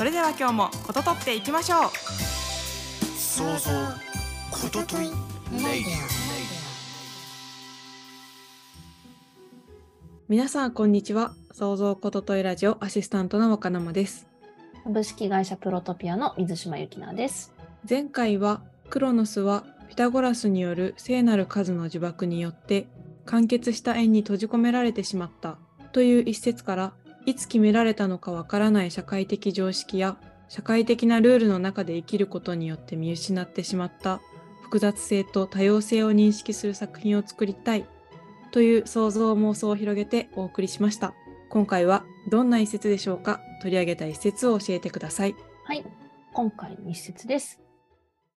それでは今日もこととっていきましょう。想像ことといレディ皆さんこんにちは。創造ことといラジオアシスタントの若生です。株式会社プロトピアの水島由紀奈です。前回はクロノスはピタゴラスによる聖なる数の呪縛によって完結した円に閉じ込められてしまったという一節からいつ決められたのかわからない社会的常識や社会的なルールの中で生きることによって見失ってしまった複雑性と多様性を認識する作品を作りたいという想像妄想を広げてお送りしました。今回はどんな一節でしょうか？取り上げた一節を教えてください。はい。今回の一節です。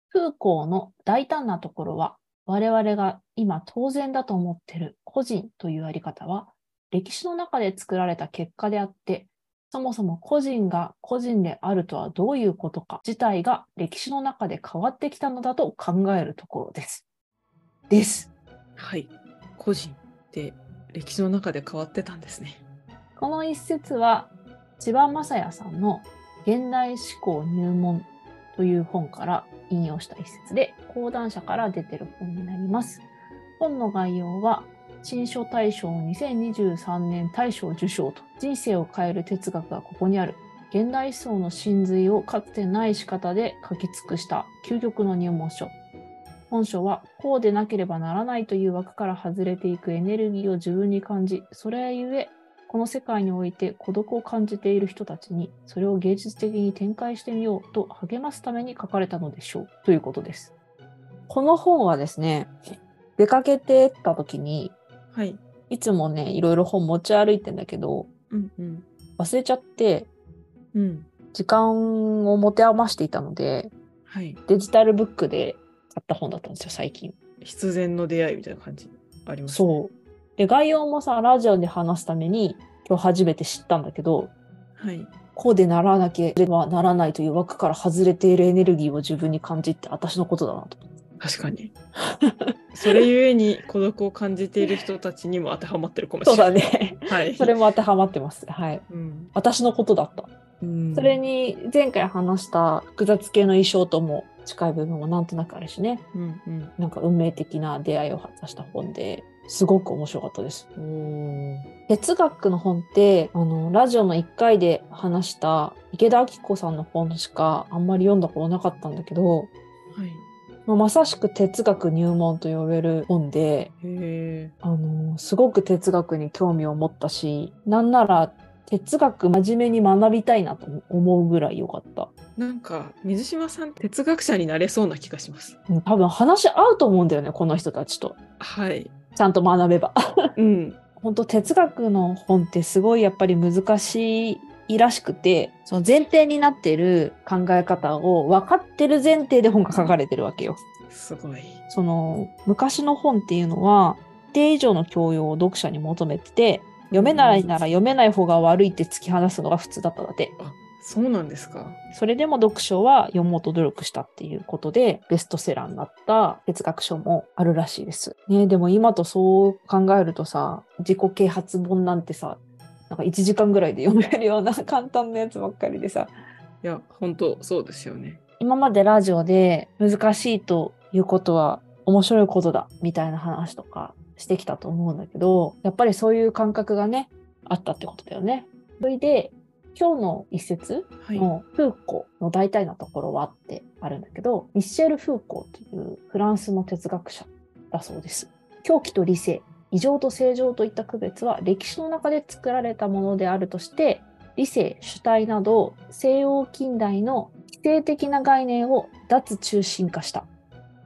フーコーの大胆なところは我々が今当然だと思っている個人というあり方は歴史の中で作られた結果であってそもそも個人が個人であるとはどういうことか自体が歴史の中で変わってきたのだと考えるところです。です。はい個人って歴史の中で変わってたんですねこの一節は千葉雅也さんの「現代思考入門」という本から引用した一節で講談社から出てる本になります。本の概要は新書大賞2023年大賞受賞と人生を変える哲学がここにある。現代思想の真髄をかつてない仕方で書き尽くした究極の入門書。本書はこうでなければならないという枠から外れていくエネルギーを自分に感じそれゆえこの世界において孤独を感じている人たちにそれを芸術的に展開してみようと励ますために書かれたのでしょう。ということです。この本はですね出かけてった時にはい。いつもねいろいろ本持ち歩いてんだけどうんうん。忘れちゃってうん。時間を持て余していたのではい。デジタルブックで買った本だったんですよ最近。必然の出会いみたいな感じ？ありますね。そう。で概要もさラジオで話すために今日初めて知ったんだけどはい。こうでならなければならないという枠から外れているエネルギーを自分に感じって私のことだなと。確かに それゆえに孤独を感じている人たちにも当てはまってるかもしそうれないだね。はいそれも当てはまってます。はい。うん私のことだった。うんそれに前回話した複雑系の衣装とも近い部分もなんとなくあるしね。うんうんなんか運命的な出会いを果たした本ですごく面白かったです。哲学の本ってあのラジオの1回で話した池田明子さんの本しかあんまり読んだことなかったんだけど、はいまあまさしく哲学入門と呼べる本であのすごく哲学に興味を持ったしなんなら哲学真面目に学びたいなと思うぐらい良かった。なんか水島さん哲学者になれそうな気がします。うん多分話合うと思うんだよねこの人たちと。はい。ちゃんと学べば。うん。本当哲学の本ってすごいやっぱり難しいらしくてその前提になってる考え方を分かってる前提で本が書かれてるわけよ。すごいその昔の本っていうのは一定以上の教養を読者に求めてて読めないなら読めない方が悪いって突き放すのが普通だったんだって。あそうなんですかそれでも読書は読もうと努力したっていうことでベストセラーになった哲学書もあるらしいです。ね、でも今とそう考えるとさ自己啓発本なんてさなんか1時間ぐらいで読めるような簡単なやつばっかりでさいや本当そうですよね今までラジオで難しいということは面白いことだみたいな話とかしてきたと思うんだけどやっぱりそういう感覚がねあったってことだよね。それで今日の一節はいのフーコーの大体なところはってあるんだけど、ミッシェル・フーコーというフランスの哲学者だそうです。狂気と理性、異常と正常といった区別は歴史の中で作られたものであるとして、理性、主体など西洋近代の否定的な概念を脱中心化した。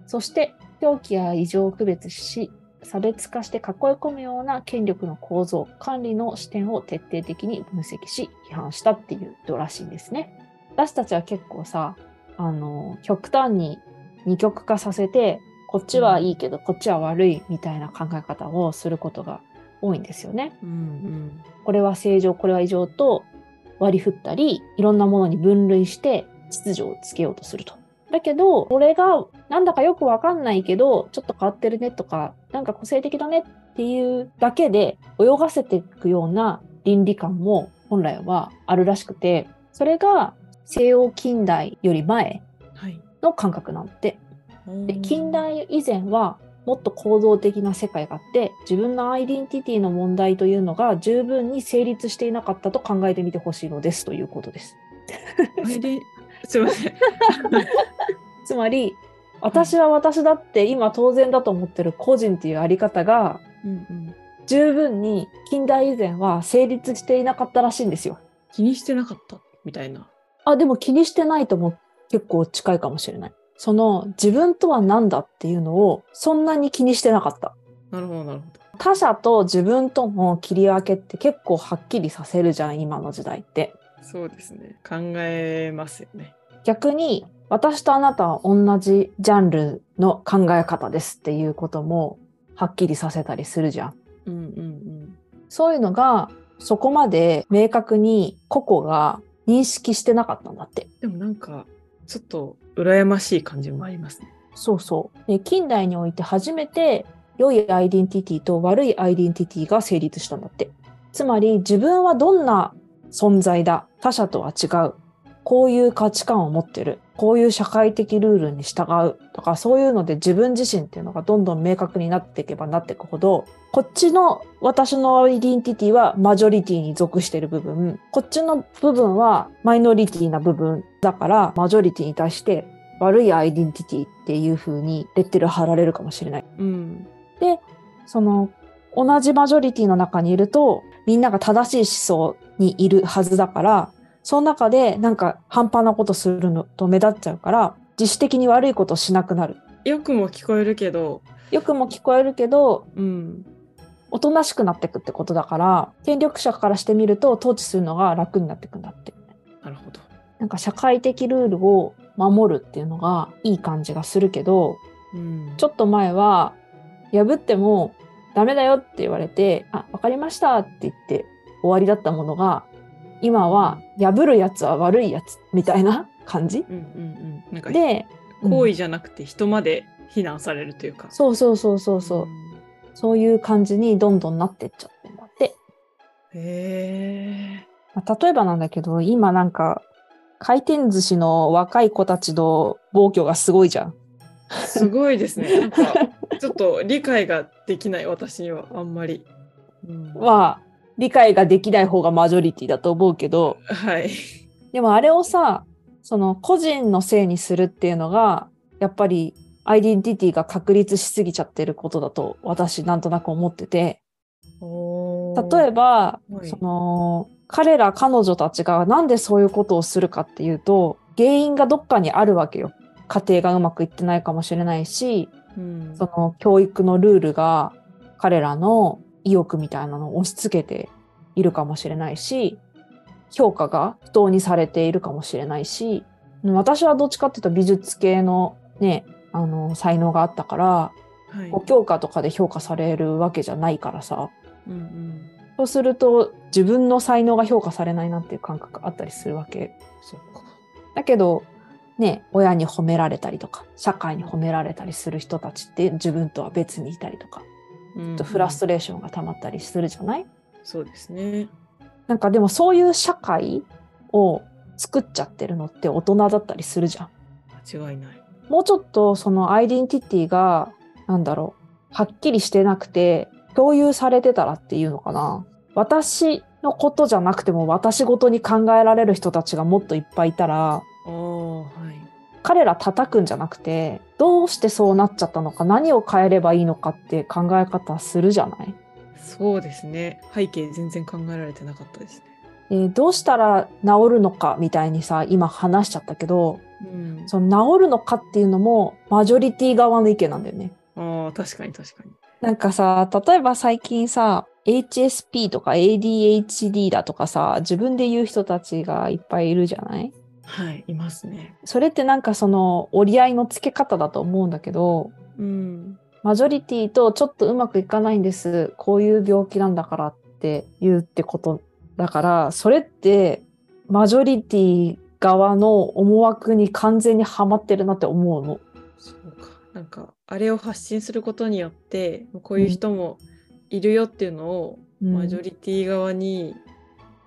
そして、狂気や異常を区別し、差別化して囲い込むような権力の構造、管理の視点を徹底的に分析し、批判したっていう人らしいんですね。私たちは結構さ、あの、極端に二極化させて、こっちはいいけど、こっちは悪いみたいな考え方をすることが多いんですよね。うんこれは正常、これは異常と割り振ったり、いろんなものに分類して秩序をつけようとすると。だけど、これがなんだかよくわかんないけど、ちょっと変わってるねとか、なんか個性的だねっていうだけで泳がせていくような倫理観も本来はあるらしくて、それが西洋近代より前はい。の感覚なんて。で近代以前はもっと構造的な世界があって自分のアイデンティティの問題というのが十分に成立していなかったと考えてみてほしいのですということです。すいません。つまり私は私だって今当然だと思ってる個人っていうあり方がうんうん。十分に近代以前は成立していなかったらしいんですよ。気にしてなかったみたいな。あ、でも気にしてないとも結構近いかもしれない。その自分とは何だっていうのをそんなに気にしてなかった。なるほどなるほど。他者と自分との切り分けって結構はっきりさせるじゃん、今の時代って。そうですね。考えますよね。逆に私とあなたは同じジャンルの考え方ですっていうこともはっきりさせたりするじゃん。うんうんそういうのがそこまで明確に個々が認識してなかったんだって。うん。でもなんか、ちょっと羨ましい感じもありますね。そうそう。で近代において初めて良いアイデンティティと悪いアイデンティティが成立したんだって。つまり自分はどんな存在だ？他者とは違う。こういう価値観を持ってる。こういう社会的ルールに従うとか、そういうので自分自身っていうのがどんどん明確になっていけばなっていくほど、こっちの私のアイデンティティはマジョリティに属してる部分、こっちの部分はマイノリティな部分だから、マジョリティに対して悪いアイデンティティっていう風にレッテル貼られるかもしれない。うん。で、その同じマジョリティの中にいると、みんなが正しい思想にいるはずだから、その中でなんか半端なことするのと目立っちゃうから、自主的に悪いことをしなくなる。よくも聞こえるけど、よくも聞こえるけど、うん。おとなしくなっていくってことだから、権力者からしてみると統治するのが楽になっていくんだって。なるほど。なんか社会的ルールを守るっていうのがいい感じがするけど、うん。ちょっと前は破ってもダメだよって言われて、あ、わかりましたって言って終わりだったものが、今は破るやつは悪いやつみたいな 感じ？うんうんうん。なんか、で、行為うんじゃなくて人まで非難されるというか。そうそうそうそうそう、んそういう感じにどんどんなってっちゃってんだって。へえ。まあ例えばなんだけど、今なんか回転寿司の若い子たちの暴挙がすごいじゃん。すごいですね。なんか、ちょっと理解ができない、私には、あんまり。うんまあ、理解ができない方がマジョリティだと思うけど、はい。でもあれをさ、その個人のせいにするっていうのが、やっぱりアイデンティティが確立しすぎちゃってることだと私なんとなく思ってて、例えば、はい。その、彼ら彼女たちがなんでそういうことをするかっていうと、原因がどっかにあるわけよ。家庭がうまくいってないかもしれないし、うん。その教育のルールが彼らの意欲みたいなのを押し付けているかもしれないし、評価が不当にされているかもしれないし、私はどっちかっていうと美術系のね、あの、才能があったから、はいこう教科とかで評価されるわけじゃないからさ、うんうん。そうすると自分の才能が評価されないなっていう感覚があったりするわけ。だけど、ね、親に褒められたりとか、社会に褒められたりする人たちって自分とは別にいたりとか、うんうんとフラストレーションが溜まったりするじゃない？そうですね。なんかでもそういう社会を作っちゃってるのって大人だったりするじゃん。間違いない。もうちょっとそのアイデンティティが、なんだろう、はっきりしてなくて、共有されてたらっていうのかな。私のことじゃなくても私ごとに考えられる人たちがもっといっぱいいたら、はい。彼ら叩くんじゃなくて、どうしてそうなっちゃったのか、何を変えればいいのかって考え方するじゃないそうですね。背景全然考えられてなかったですね。でどうしたら治るのかみたいにさ、今話しちゃったけど、うん。その治るのかっていうのもマジョリティ側の意見なんだよね。ああ、確かに確かに。なんかさ、例えば最近さ、HSP とか ADHD だとかさ、自分で言う人たちがいっぱいいるじゃない？はい、いますね。それってなんかその折り合いのつけ方だと思うんだけど、うん。マジョリティとちょっとうまくいかないんです。こういう病気なんだからって言うってことだから、それってマジョリティ側の思惑に完全にはまってるなって思うの。そうか。なんか、あれを発信することによって、こういう人もいるよっていうのを、マジョリティ側に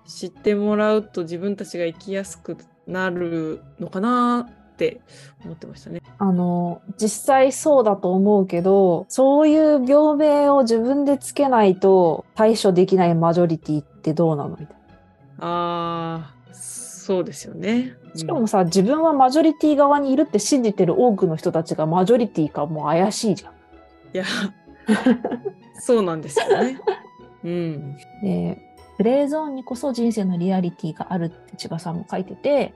知ってもらうと自分たちが生きやすくなるのかなって思ってましたね。あの、実際そうだと思うけど、そういう病名を自分でつけないと対処できないマジョリティってどうなのみたいな。ああ、そうですよね。しかもさ、自分はマジョリティ側にいるって信じてる多くの人たちがマジョリティかもう怪しいじゃん。いや、そうなんですよね。うん。で、グレーゾーンにこそ人生のリアリティがあるって千葉さんも書いてて、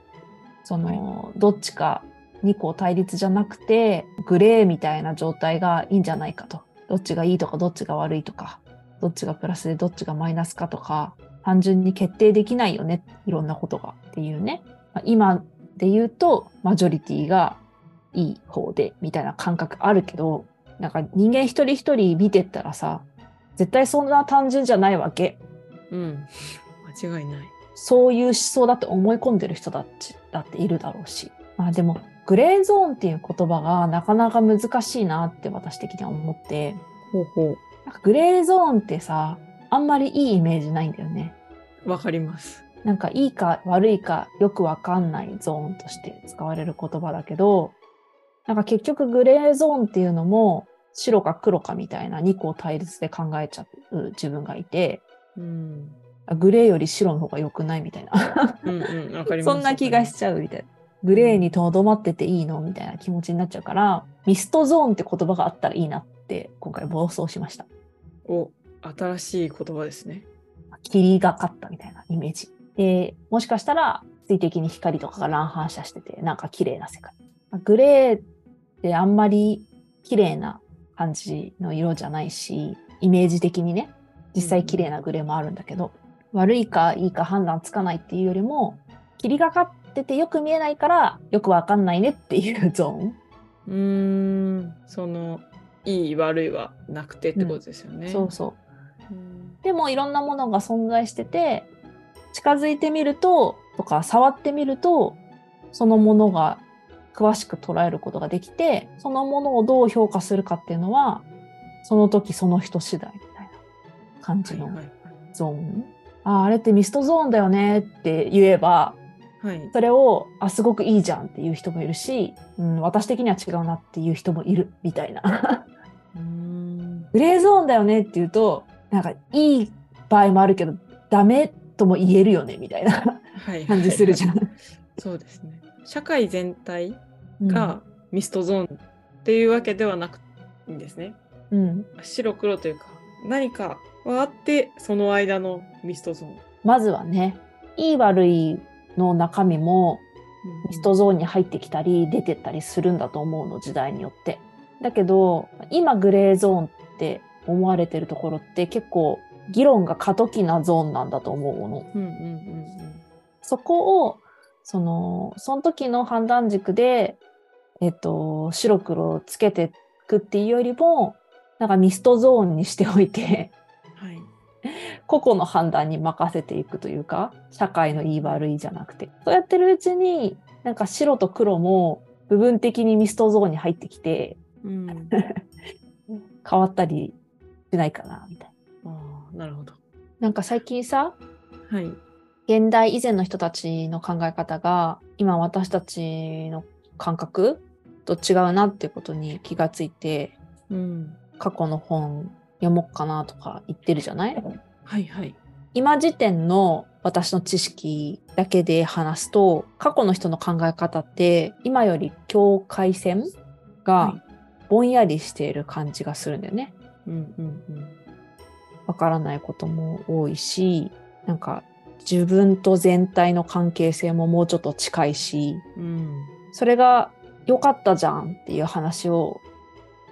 その、どっちか二項対立じゃなくて、グレーみたいな状態がいいんじゃないかと。どっちがいいとか、どっちが悪いとか、どっちがプラスでどっちがマイナスかとか、単純に決定できないよね。いろんなことがっていうね。まあ今で言うと、マジョリティがいい方で、みたいな感覚あるけど、なんか人間一人一人見てったらさ、絶対そんな単純じゃないわけ。うん。間違いない。そういう思想だって思い込んでる人たちだっているだろうし。まあでも、グレーゾーンっていう言葉がなかなか難しいなって私的には思って、ほうほなんかグレーゾーンってさ、あんまりいいイメージないんだよね。う。わかります。なんかいいか悪いかよくわかんないゾーンとして使われる言葉だけど、なんか結局グレーゾーンっていうのも白か黒かみたいな二項対立で考えちゃう自分がいて、うん。グレーより白の方が良くないみたいな。うんうん。わかります。そんな気がしちゃうみたいな。グレーにとどまってていいのみたいな気持ちになっちゃうから、ミストゾーンって言葉があったらいいなって今回暴走しました。お、新しい言葉ですね。霧がかったみたいなイメージ。で、もしかしたら水滴に光とかが乱反射してて、なんか綺麗な世界。グレーってあんまり綺麗な感じの色じゃないし、イメージ的にね、実際綺麗なグレーもあるんだけど、悪いかいいか判断つかないっていうよりも、霧がかっててよく見えないからよくわかんないねっていうゾーン。うーん。その、いい悪いはなくてってことですよね。そうそう。うん。でもいろんなものが存在してて、近づいてみると、とか触ってみると、そのものが詳しく捉えることができて、そのものをどう評価するかっていうのは、その時その人次第みたいな感じのはいはいゾーン。ああ、あれってミストゾーンだよねって言えば、はい。はい。それを、あ、すごくいいじゃんっていう人もいるし、うん、私的には違うなっていう人もいるみたいな。グレーゾーンだよねって言うと、なんかいい場合もあるけど、ダメとも言えるよねみたいなはい。感じするじゃん。そうですね。社会全体がミストゾーンっていうわけではなくいいんですね。うん、白黒というか、何かはあって、その間のミストゾーン。まずはね、いい悪いの中身もミストゾーンに入ってきたり出てったりするんだと思うの、時代によって。だけど、今グレーゾーンって思われてるところって結構議論が過渡期なゾーンなんだと思うの。うんうんうんそこを、その、その時の判断軸で、えっと、白黒をつけていくっていうよりも、なんかミストゾーンにしておいて、うん。はい。個々の判断に任せていくというか、社会のいい悪いじゃなくて。そうやってるうちに、なんか白と黒も部分的にミストゾーンに入ってきて、うん。変わったりしないかな、みたいな。ああ、なるほど。なんか最近さ、はい。現代以前の人たちの考え方が今私たちの感覚と違うなっていうことに気がついてうん。過去の本読もうかなとか言ってるじゃない？はいはい。今時点の私の知識だけで話すと過去の人の考え方って今より境界線がはぼんやりしている感じがするんだよね。うんうんわからないことも多いしなんか自分と全体の関係性ももうちょっと近いしうん。うん。それが良かったじゃんっていう話を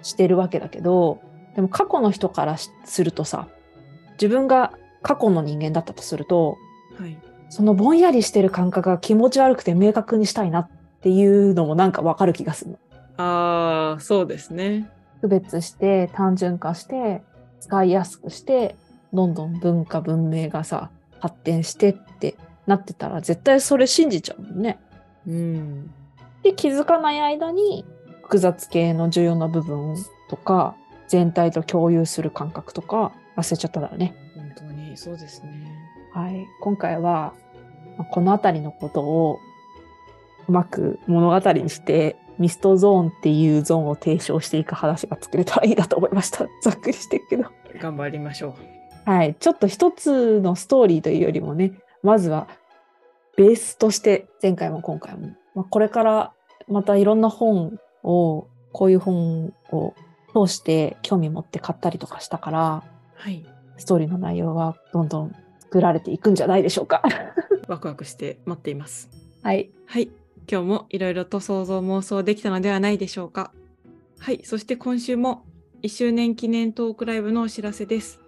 してるわけだけどでも過去の人からしするとさ自分が過去の人間だったとするとはい。そのぼんやりしてる感覚が気持ち悪くて明確にしたいなっていうのもなんかわかる気がするの。ああ、そうですね。区別して単純化して使いやすくしてどんどん文化文明がさ発展してってなってたら絶対それ信じちゃうもんね。うん。で気づかない間に複雑系の重要な部分とか全体と共有する感覚とか忘れちゃっただろうね。本当にそうですね。はい、今回はまあこの辺りのことをうまく物語にしてミストゾーンっていうゾーンを提唱していく話が作れたらいいなと思いました。ざっくりしてるけど。頑張りましょはい、ちょっと一つのストーリーというよりもね、まずはベースとして前回も今回も、まあ、これからまたいろんな本をこういう本を通して興味持って買ったりとかしたからう。はい。ストーリーの内容はどんどん作られていくんじゃないでしょうか。ワクワクして待っています。はい、はい。今日もいろいろと想像妄想できたのではないでしょうか。はい。そして今週も1周年記念トークライブのお知らせです。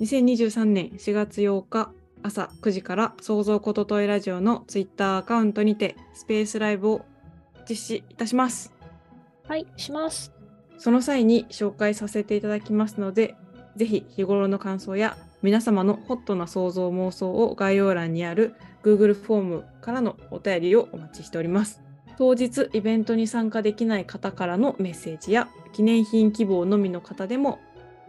2023年4月8日朝9時から想像ことといラジオのツイッターアカウントにてスペースライブを実施いたします。はい、します。その際に紹介させていただきますので、ぜひ日頃の感想や皆様のホットな想像妄想を概要欄にある Google フォームからのお便りをお待ちしております。当日イベントに参加できない方からのメッセージや記念品希望のみの方でも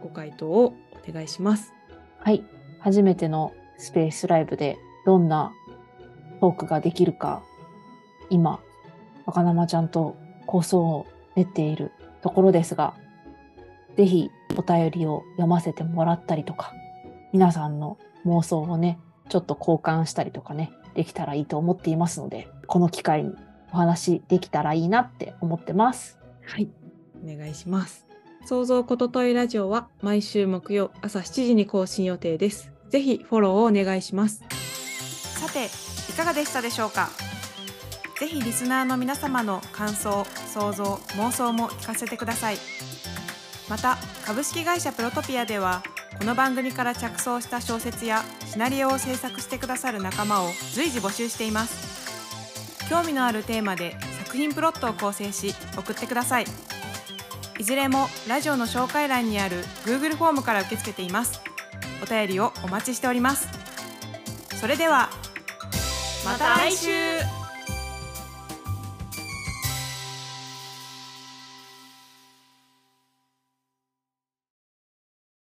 ご回答をお願いします。はい、初めてのスペースライブでどんなトークができるか、今、若生ちゃんと構想を練っているところですが、ぜひお便りを読ませてもらったりとか、皆さんの妄想をね、ちょっと交換したりとかね、できたらいいと思っていますので、この機会にお話できたらいいなって思ってます。はい、お願いします。想像ことといラジオは毎週木曜朝7時に更新予定です。ぜひフォローをお願いします。さていかがでしたでしょうか？ぜひリスナーの皆様の感想想像妄想も聞かせてくださいまた株式会社プロトピアではこの番組から着想した小説やシナリオを制作してくださる仲間を随時募集しています。興味のあるテーマで作品プロットを構成し送ってください。いずれもラジオの紹介欄にある Google フォームから受け付けています。お便りをお待ちしております。それではまた来週。